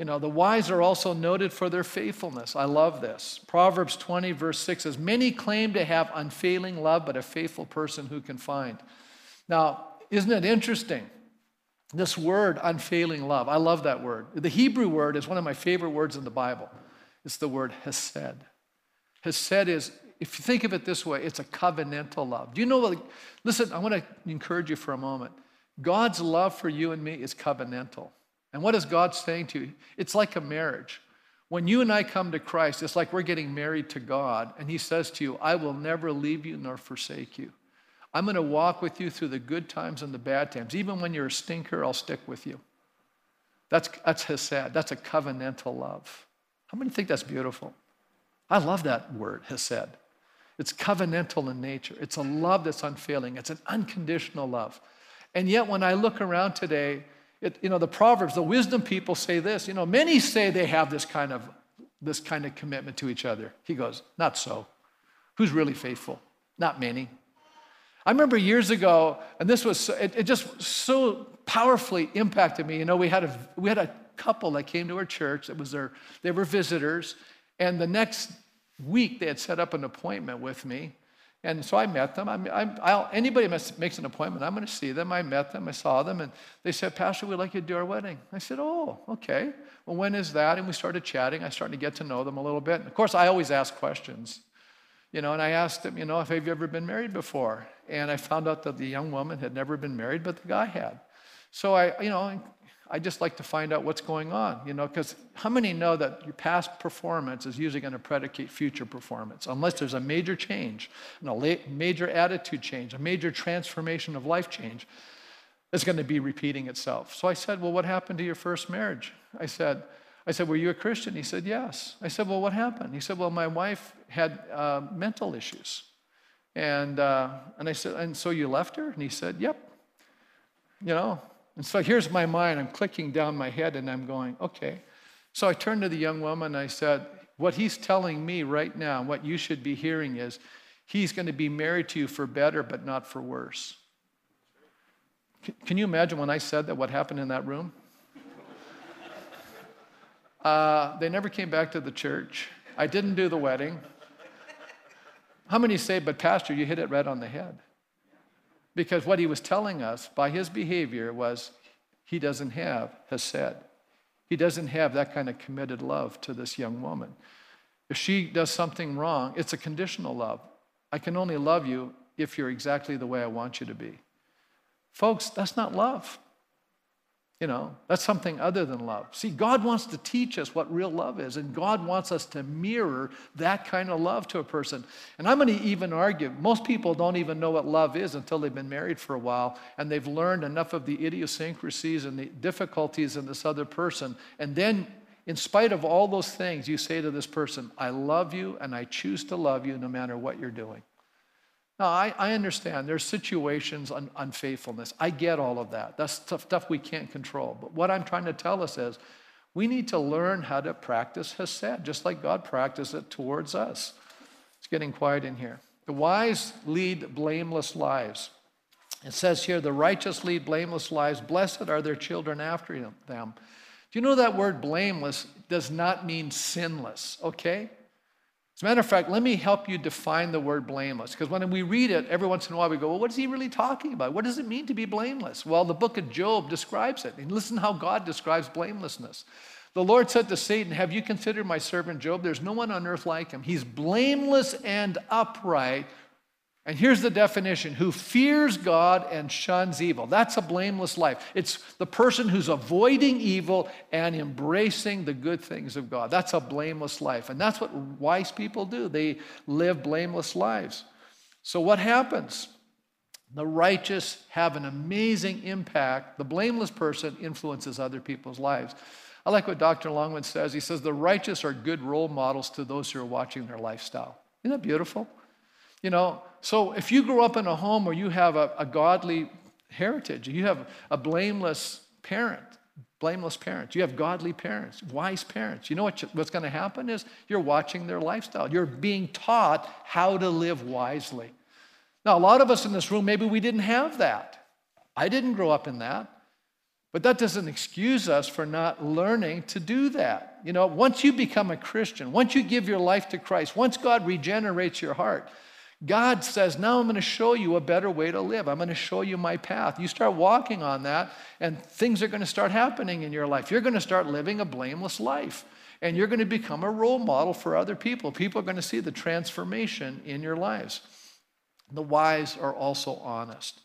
You know, the wise are also noted for their faithfulness. I love this. Proverbs 20, verse 6 says, Many claim to have unfailing love, but a faithful person who can find. Now, isn't it interesting? This word, unfailing love, I love that word. The Hebrew word is one of my favorite words in the Bible. It's the word hesed. Hesed is, if you think of it this way, it's a covenantal love. Do you know what? Listen, I want to encourage you for a moment. God's love for you and me is covenantal. And what is God saying to you? It's like a marriage. When you and I come to Christ, it's like we're getting married to God, and He says to you, I will never leave you nor forsake you. I'm going to walk with you through the good times and the bad times. Even when you're a stinker, I'll stick with you. That's, that's Hesed. That's a covenantal love. How many think that's beautiful? I love that word, Hesed. It's covenantal in nature. It's a love that's unfailing. It's an unconditional love. And yet, when I look around today, it, you know, the Proverbs, the wisdom people say this. You know, many say they have this kind of this kind of commitment to each other. He goes, not so. Who's really faithful? Not many. I remember years ago, and this was it, it just so powerfully impacted me. You know, we had a we had a couple that came to our church. That was their they were visitors, and the next week they had set up an appointment with me and so I met them. I'm, I'm, anybody makes an appointment, I'm going to see them. I met them, I saw them, and they said, Pastor, we'd like you to do our wedding. I said, Oh, okay. Well, when is that? And we started chatting. I started to get to know them a little bit. And of course, I always ask questions. You know, and I asked them, you know, if have you ever been married before? And I found out that the young woman had never been married, but the guy had. So I, you know, I just like to find out what's going on, you know, because how many know that your past performance is usually going to predicate future performance, unless there's a major change, and a major attitude change, a major transformation of life change, it's going to be repeating itself. So I said, Well, what happened to your first marriage? I said, I said, Were you a Christian? He said, Yes. I said, Well, what happened? He said, Well, my wife had uh, mental issues. And, uh, and I said, And so you left her? And he said, Yep. You know, and so here's my mind. I'm clicking down my head and I'm going, Okay. So I turned to the young woman and I said, What he's telling me right now, what you should be hearing is, he's going to be married to you for better, but not for worse. Can you imagine when I said that, what happened in that room? Uh, they never came back to the church. I didn't do the wedding. How many say, but Pastor, you hit it right on the head? Because what he was telling us by his behavior was he doesn't have hesed. He doesn't have that kind of committed love to this young woman. If she does something wrong, it's a conditional love. I can only love you if you're exactly the way I want you to be. Folks, that's not love. You know, that's something other than love. See, God wants to teach us what real love is, and God wants us to mirror that kind of love to a person. And I'm going to even argue most people don't even know what love is until they've been married for a while and they've learned enough of the idiosyncrasies and the difficulties in this other person. And then, in spite of all those things, you say to this person, I love you and I choose to love you no matter what you're doing. Now, I, I understand there's situations on unfaithfulness. I get all of that. That's stuff we can't control. But what I'm trying to tell us is we need to learn how to practice Hesed, just like God practiced it towards us. It's getting quiet in here. The wise lead blameless lives. It says here, the righteous lead blameless lives. Blessed are their children after them. Do you know that word blameless does not mean sinless, okay? As a matter of fact, let me help you define the word blameless. Because when we read it, every once in a while we go, well, what is he really talking about? What does it mean to be blameless? Well, the book of Job describes it. And listen how God describes blamelessness. The Lord said to Satan, Have you considered my servant Job? There's no one on earth like him. He's blameless and upright, and here's the definition who fears God and shuns evil. That's a blameless life. It's the person who's avoiding evil and embracing the good things of God. That's a blameless life. And that's what wise people do. They live blameless lives. So, what happens? The righteous have an amazing impact. The blameless person influences other people's lives. I like what Dr. Longman says. He says, The righteous are good role models to those who are watching their lifestyle. Isn't that beautiful? You know, so if you grew up in a home where you have a, a godly heritage, you have a blameless parent, blameless parents, you have godly parents, wise parents, you know what, what's going to happen is you're watching their lifestyle. You're being taught how to live wisely. Now, a lot of us in this room, maybe we didn't have that. I didn't grow up in that. But that doesn't excuse us for not learning to do that. You know, once you become a Christian, once you give your life to Christ, once God regenerates your heart, God says, Now I'm going to show you a better way to live. I'm going to show you my path. You start walking on that, and things are going to start happening in your life. You're going to start living a blameless life, and you're going to become a role model for other people. People are going to see the transformation in your lives. The wise are also honest.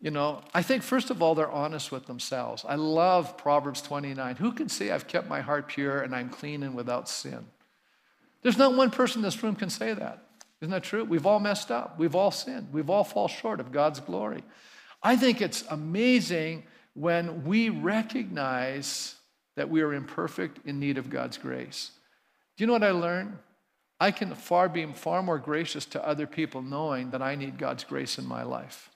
You know, I think first of all, they're honest with themselves. I love Proverbs 29. Who can say, I've kept my heart pure and I'm clean and without sin? There's not one person in this room can say that. Isn't that true? We've all messed up. We've all sinned. We've all fall short of God's glory. I think it's amazing when we recognize that we are imperfect in need of God's grace. Do you know what I learned? I can far be far more gracious to other people knowing that I need God's grace in my life.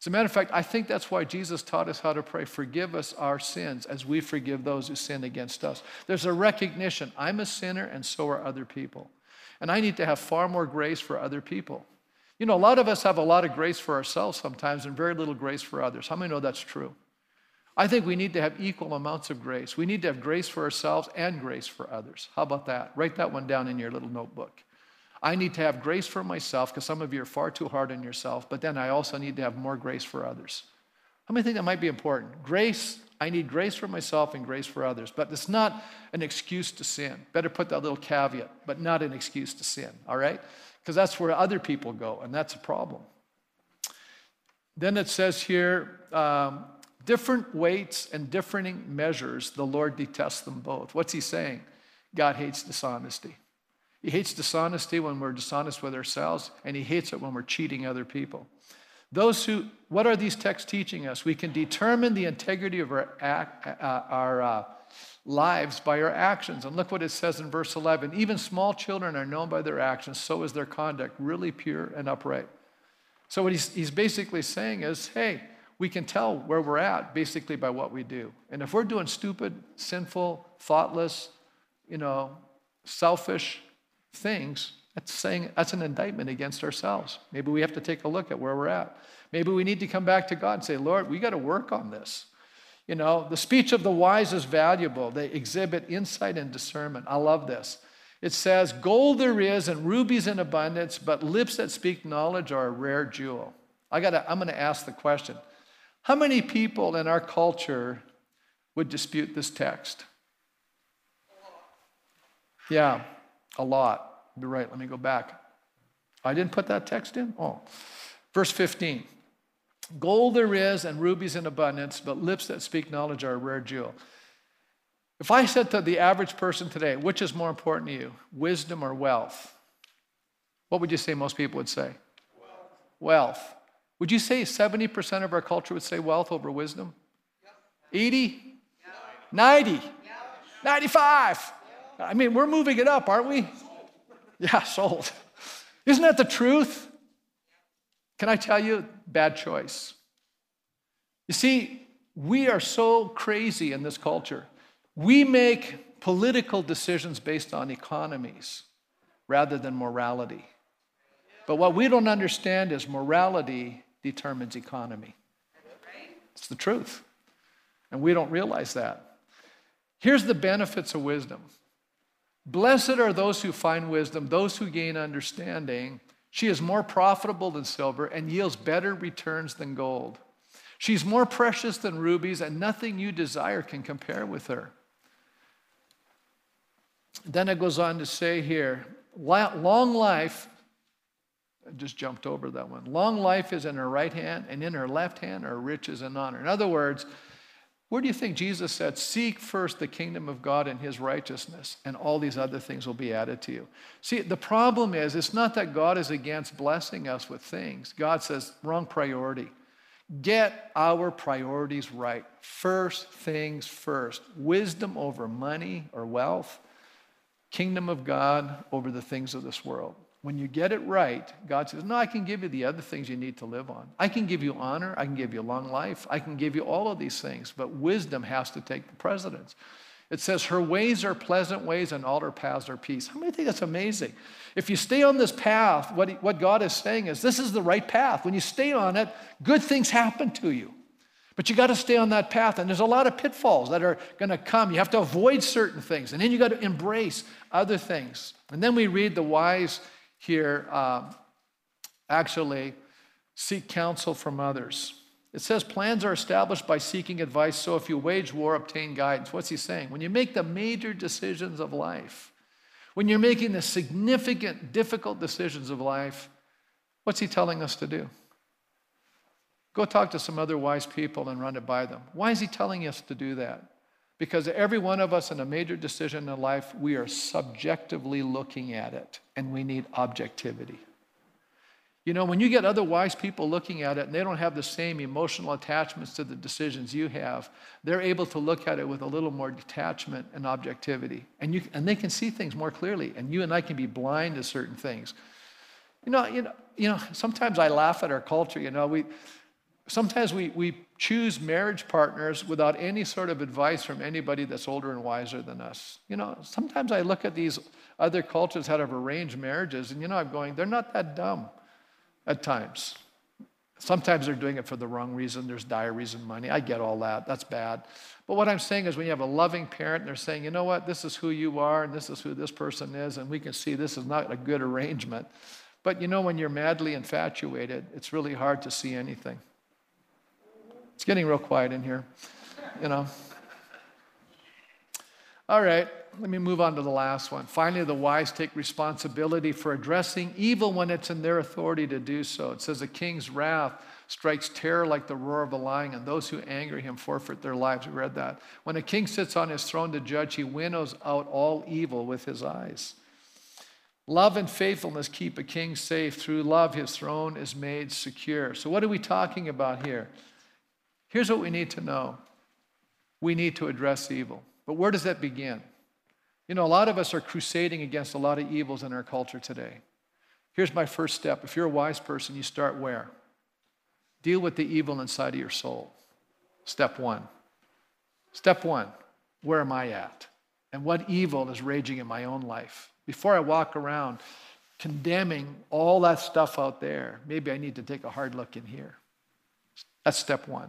As a matter of fact, I think that's why Jesus taught us how to pray, forgive us our sins as we forgive those who sin against us. There's a recognition, I'm a sinner and so are other people. And I need to have far more grace for other people. You know, a lot of us have a lot of grace for ourselves sometimes and very little grace for others. How many know that's true? I think we need to have equal amounts of grace. We need to have grace for ourselves and grace for others. How about that? Write that one down in your little notebook. I need to have grace for myself because some of you are far too hard on yourself, but then I also need to have more grace for others. How many think that might be important? Grace I need grace for myself and grace for others. But it's not an excuse to sin. Better put that little caveat, but not an excuse to sin, all right? because that's where other people go, and that's a problem. Then it says here, um, different weights and differing measures, the Lord detests them both. What's he saying? God hates dishonesty. He hates dishonesty when we're dishonest with ourselves, and he hates it when we're cheating other people. Those who, what are these texts teaching us? We can determine the integrity of our, act, uh, our uh, lives by our actions. And look what it says in verse 11. Even small children are known by their actions, so is their conduct really pure and upright. So, what he's, he's basically saying is hey, we can tell where we're at basically by what we do. And if we're doing stupid, sinful, thoughtless, you know, selfish things, that's saying that's an indictment against ourselves. Maybe we have to take a look at where we're at. Maybe we need to come back to God and say, Lord, we got to work on this. You know, the speech of the wise is valuable. They exhibit insight and discernment. I love this. It says, Gold there is and rubies in abundance, but lips that speak knowledge are a rare jewel. I gotta, I'm going to ask the question How many people in our culture would dispute this text? Yeah, a lot. You're right. Let me go back. I didn't put that text in? Oh. Verse 15. Gold there is and rubies in abundance, but lips that speak knowledge are a rare jewel. If I said to the average person today, which is more important to you, wisdom or wealth? What would you say most people would say? Wealth. wealth. Would you say 70% of our culture would say wealth over wisdom? 80? 90? 95? I mean, we're moving it up, aren't we? Yeah, sold. Isn't that the truth? Can I tell you, bad choice. You see, we are so crazy in this culture. We make political decisions based on economies rather than morality. But what we don't understand is morality determines economy. It's the truth. And we don't realize that. Here's the benefits of wisdom Blessed are those who find wisdom, those who gain understanding. She is more profitable than silver and yields better returns than gold. She's more precious than rubies, and nothing you desire can compare with her. Then it goes on to say here long life, I just jumped over that one. Long life is in her right hand, and in her left hand are riches and honor. In other words, where do you think Jesus said, Seek first the kingdom of God and his righteousness, and all these other things will be added to you? See, the problem is, it's not that God is against blessing us with things. God says, wrong priority. Get our priorities right. First things first. Wisdom over money or wealth, kingdom of God over the things of this world. When you get it right, God says, No, I can give you the other things you need to live on. I can give you honor. I can give you long life. I can give you all of these things. But wisdom has to take the precedence. It says, Her ways are pleasant ways and all her paths are peace. How many think that's amazing? If you stay on this path, what, what God is saying is, This is the right path. When you stay on it, good things happen to you. But you got to stay on that path, and there's a lot of pitfalls that are going to come. You have to avoid certain things, and then you got to embrace other things. And then we read the wise here uh, actually seek counsel from others. It says plans are established by seeking advice, so if you wage war, obtain guidance. What's he saying? When you make the major decisions of life, when you're making the significant, difficult decisions of life, what's he telling us to do? Go talk to some other wise people and run it by them. Why is he telling us to do that? Because every one of us in a major decision in life, we are subjectively looking at it, and we need objectivity. You know, when you get other wise people looking at it and they don't have the same emotional attachments to the decisions you have, they're able to look at it with a little more detachment and objectivity. And, you, and they can see things more clearly, and you and I can be blind to certain things. You know, you know, you know sometimes I laugh at our culture. You know, we, sometimes we, we choose marriage partners without any sort of advice from anybody that's older and wiser than us. You know, sometimes I look at these other cultures that have arranged marriages, and you know, I'm going, they're not that dumb at times. Sometimes they're doing it for the wrong reason. There's dire reason money. I get all that. That's bad. But what I'm saying is when you have a loving parent and they're saying, you know what, this is who you are and this is who this person is, and we can see this is not a good arrangement. But you know, when you're madly infatuated, it's really hard to see anything. It's getting real quiet in here, you know. All right, let me move on to the last one. Finally, the wise take responsibility for addressing evil when it's in their authority to do so. It says, A king's wrath strikes terror like the roar of a lion, and those who anger him forfeit their lives. We read that. When a king sits on his throne to judge, he winnows out all evil with his eyes. Love and faithfulness keep a king safe. Through love, his throne is made secure. So, what are we talking about here? Here's what we need to know we need to address evil. But where does that begin? You know, a lot of us are crusading against a lot of evils in our culture today. Here's my first step. If you're a wise person, you start where? Deal with the evil inside of your soul. Step one. Step one where am I at? And what evil is raging in my own life? Before I walk around condemning all that stuff out there, maybe I need to take a hard look in here. That's step one.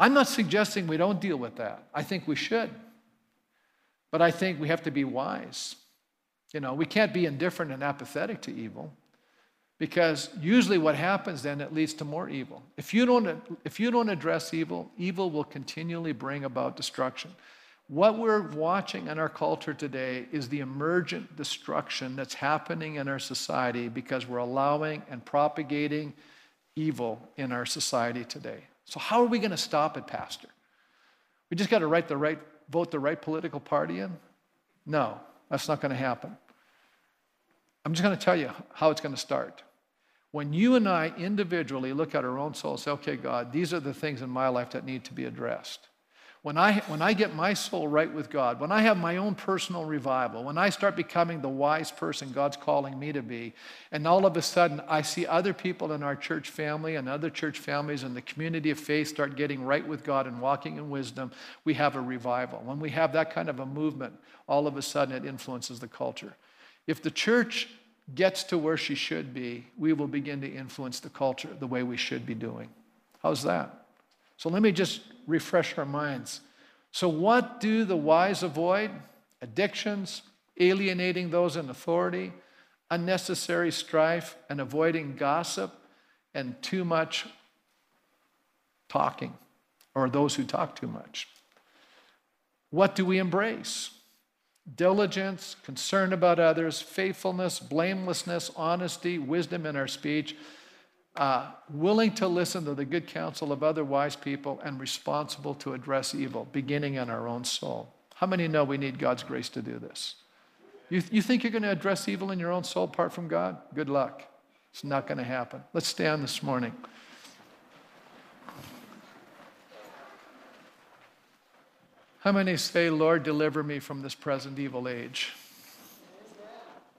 I'm not suggesting we don't deal with that. I think we should. But I think we have to be wise. You know, we can't be indifferent and apathetic to evil because usually what happens then it leads to more evil if you don't if you don't address evil evil will continually bring about destruction what we're watching in our culture today is the emergent destruction that's happening in our society because we're allowing and propagating evil in our society today so how are we going to stop it pastor? We just got to write the right vote the right political party in? No that's not going to happen. I'm just going to tell you how it's going to start. When you and I individually look at our own soul and say, okay, God, these are the things in my life that need to be addressed. When I, when I get my soul right with God, when I have my own personal revival, when I start becoming the wise person God's calling me to be, and all of a sudden I see other people in our church family and other church families in the community of faith start getting right with God and walking in wisdom, we have a revival. When we have that kind of a movement, all of a sudden it influences the culture. If the church gets to where she should be, we will begin to influence the culture the way we should be doing. How's that? So let me just refresh our minds. So, what do the wise avoid? Addictions, alienating those in authority, unnecessary strife, and avoiding gossip and too much talking, or those who talk too much. What do we embrace? diligence, concern about others, faithfulness, blamelessness, honesty, wisdom in our speech, uh, willing to listen to the good counsel of other wise people, and responsible to address evil, beginning in our own soul. How many know we need God's grace to do this? You, you think you're going to address evil in your own soul apart from God? Good luck. It's not going to happen. Let's stand this morning. How many say, Lord, deliver me from this present evil age?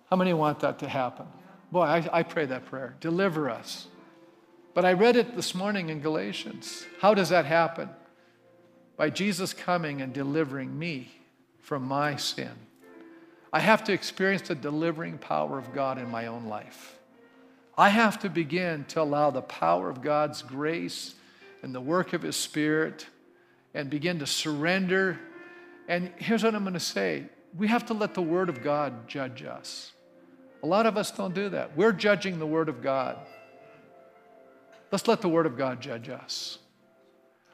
How many want that to happen? Boy, I, I, pray that prayer. Deliver us. But I read it this morning in Galatians. How does that happen? By Jesus coming and delivering me from my sin. I have to experience the delivering power of God in my own life. I have to begin to allow the power of God's grace and the work of His Spirit and begin to surrender. And here's what I'm going to say we have to let the Word of God judge us. A lot of us don't do that. We're judging the Word of God. Let's let the Word of God judge us.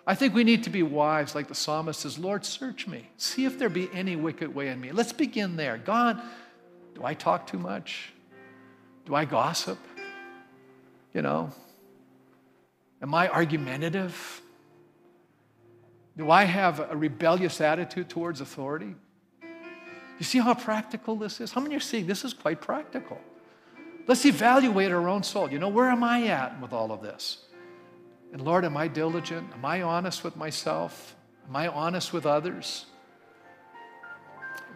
I think we need to be wise, like the psalmist says, Lord, search me. See if there be any wicked way in me. Let's begin there. God, do I talk too much? Do I gossip? You know? Am I argumentative? Do I have a rebellious attitude towards authority? You see how practical this is? How many are seeing this is quite practical? Let's evaluate our own soul. You know, where am I at with all of this? And Lord, am I diligent? Am I honest with myself? Am I honest with others?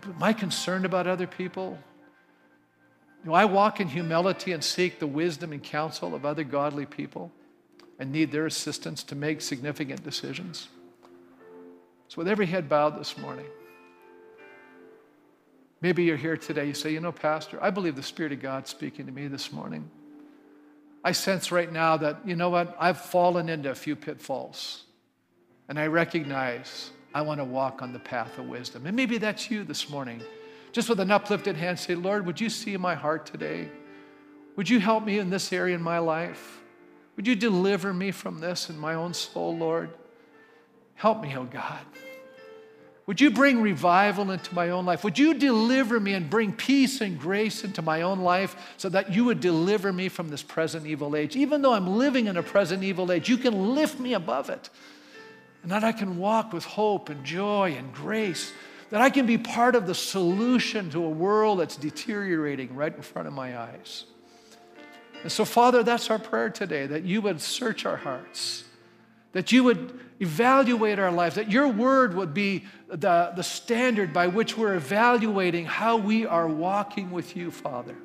Am I concerned about other people? Do I walk in humility and seek the wisdom and counsel of other godly people and need their assistance to make significant decisions? So, with every head bowed this morning, maybe you're here today. You say, You know, Pastor, I believe the Spirit of God speaking to me this morning. I sense right now that, you know what, I've fallen into a few pitfalls. And I recognize I want to walk on the path of wisdom. And maybe that's you this morning. Just with an uplifted hand, say, Lord, would you see my heart today? Would you help me in this area in my life? Would you deliver me from this in my own soul, Lord? Help me, oh God. Would you bring revival into my own life? Would you deliver me and bring peace and grace into my own life so that you would deliver me from this present evil age? Even though I'm living in a present evil age, you can lift me above it. And that I can walk with hope and joy and grace, that I can be part of the solution to a world that's deteriorating right in front of my eyes. And so, Father, that's our prayer today that you would search our hearts, that you would evaluate our lives, that your word would be the, the standard by which we're evaluating how we are walking with you, Father.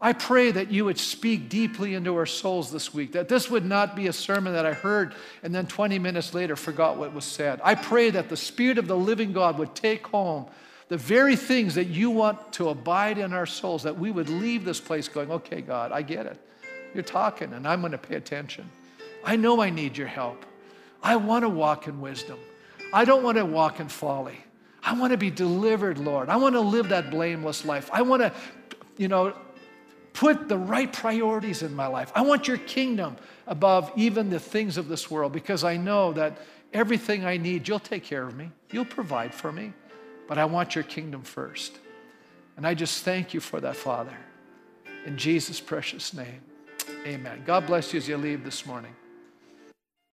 I pray that you would speak deeply into our souls this week, that this would not be a sermon that I heard and then 20 minutes later forgot what was said. I pray that the Spirit of the living God would take home the very things that you want to abide in our souls, that we would leave this place going, okay, God, I get it. You're talking, and I'm going to pay attention. I know I need your help. I want to walk in wisdom. I don't want to walk in folly. I want to be delivered, Lord. I want to live that blameless life. I want to, you know, put the right priorities in my life. I want your kingdom above even the things of this world because I know that everything I need, you'll take care of me. You'll provide for me. But I want your kingdom first. And I just thank you for that, Father. In Jesus' precious name, amen. God bless you as you leave this morning.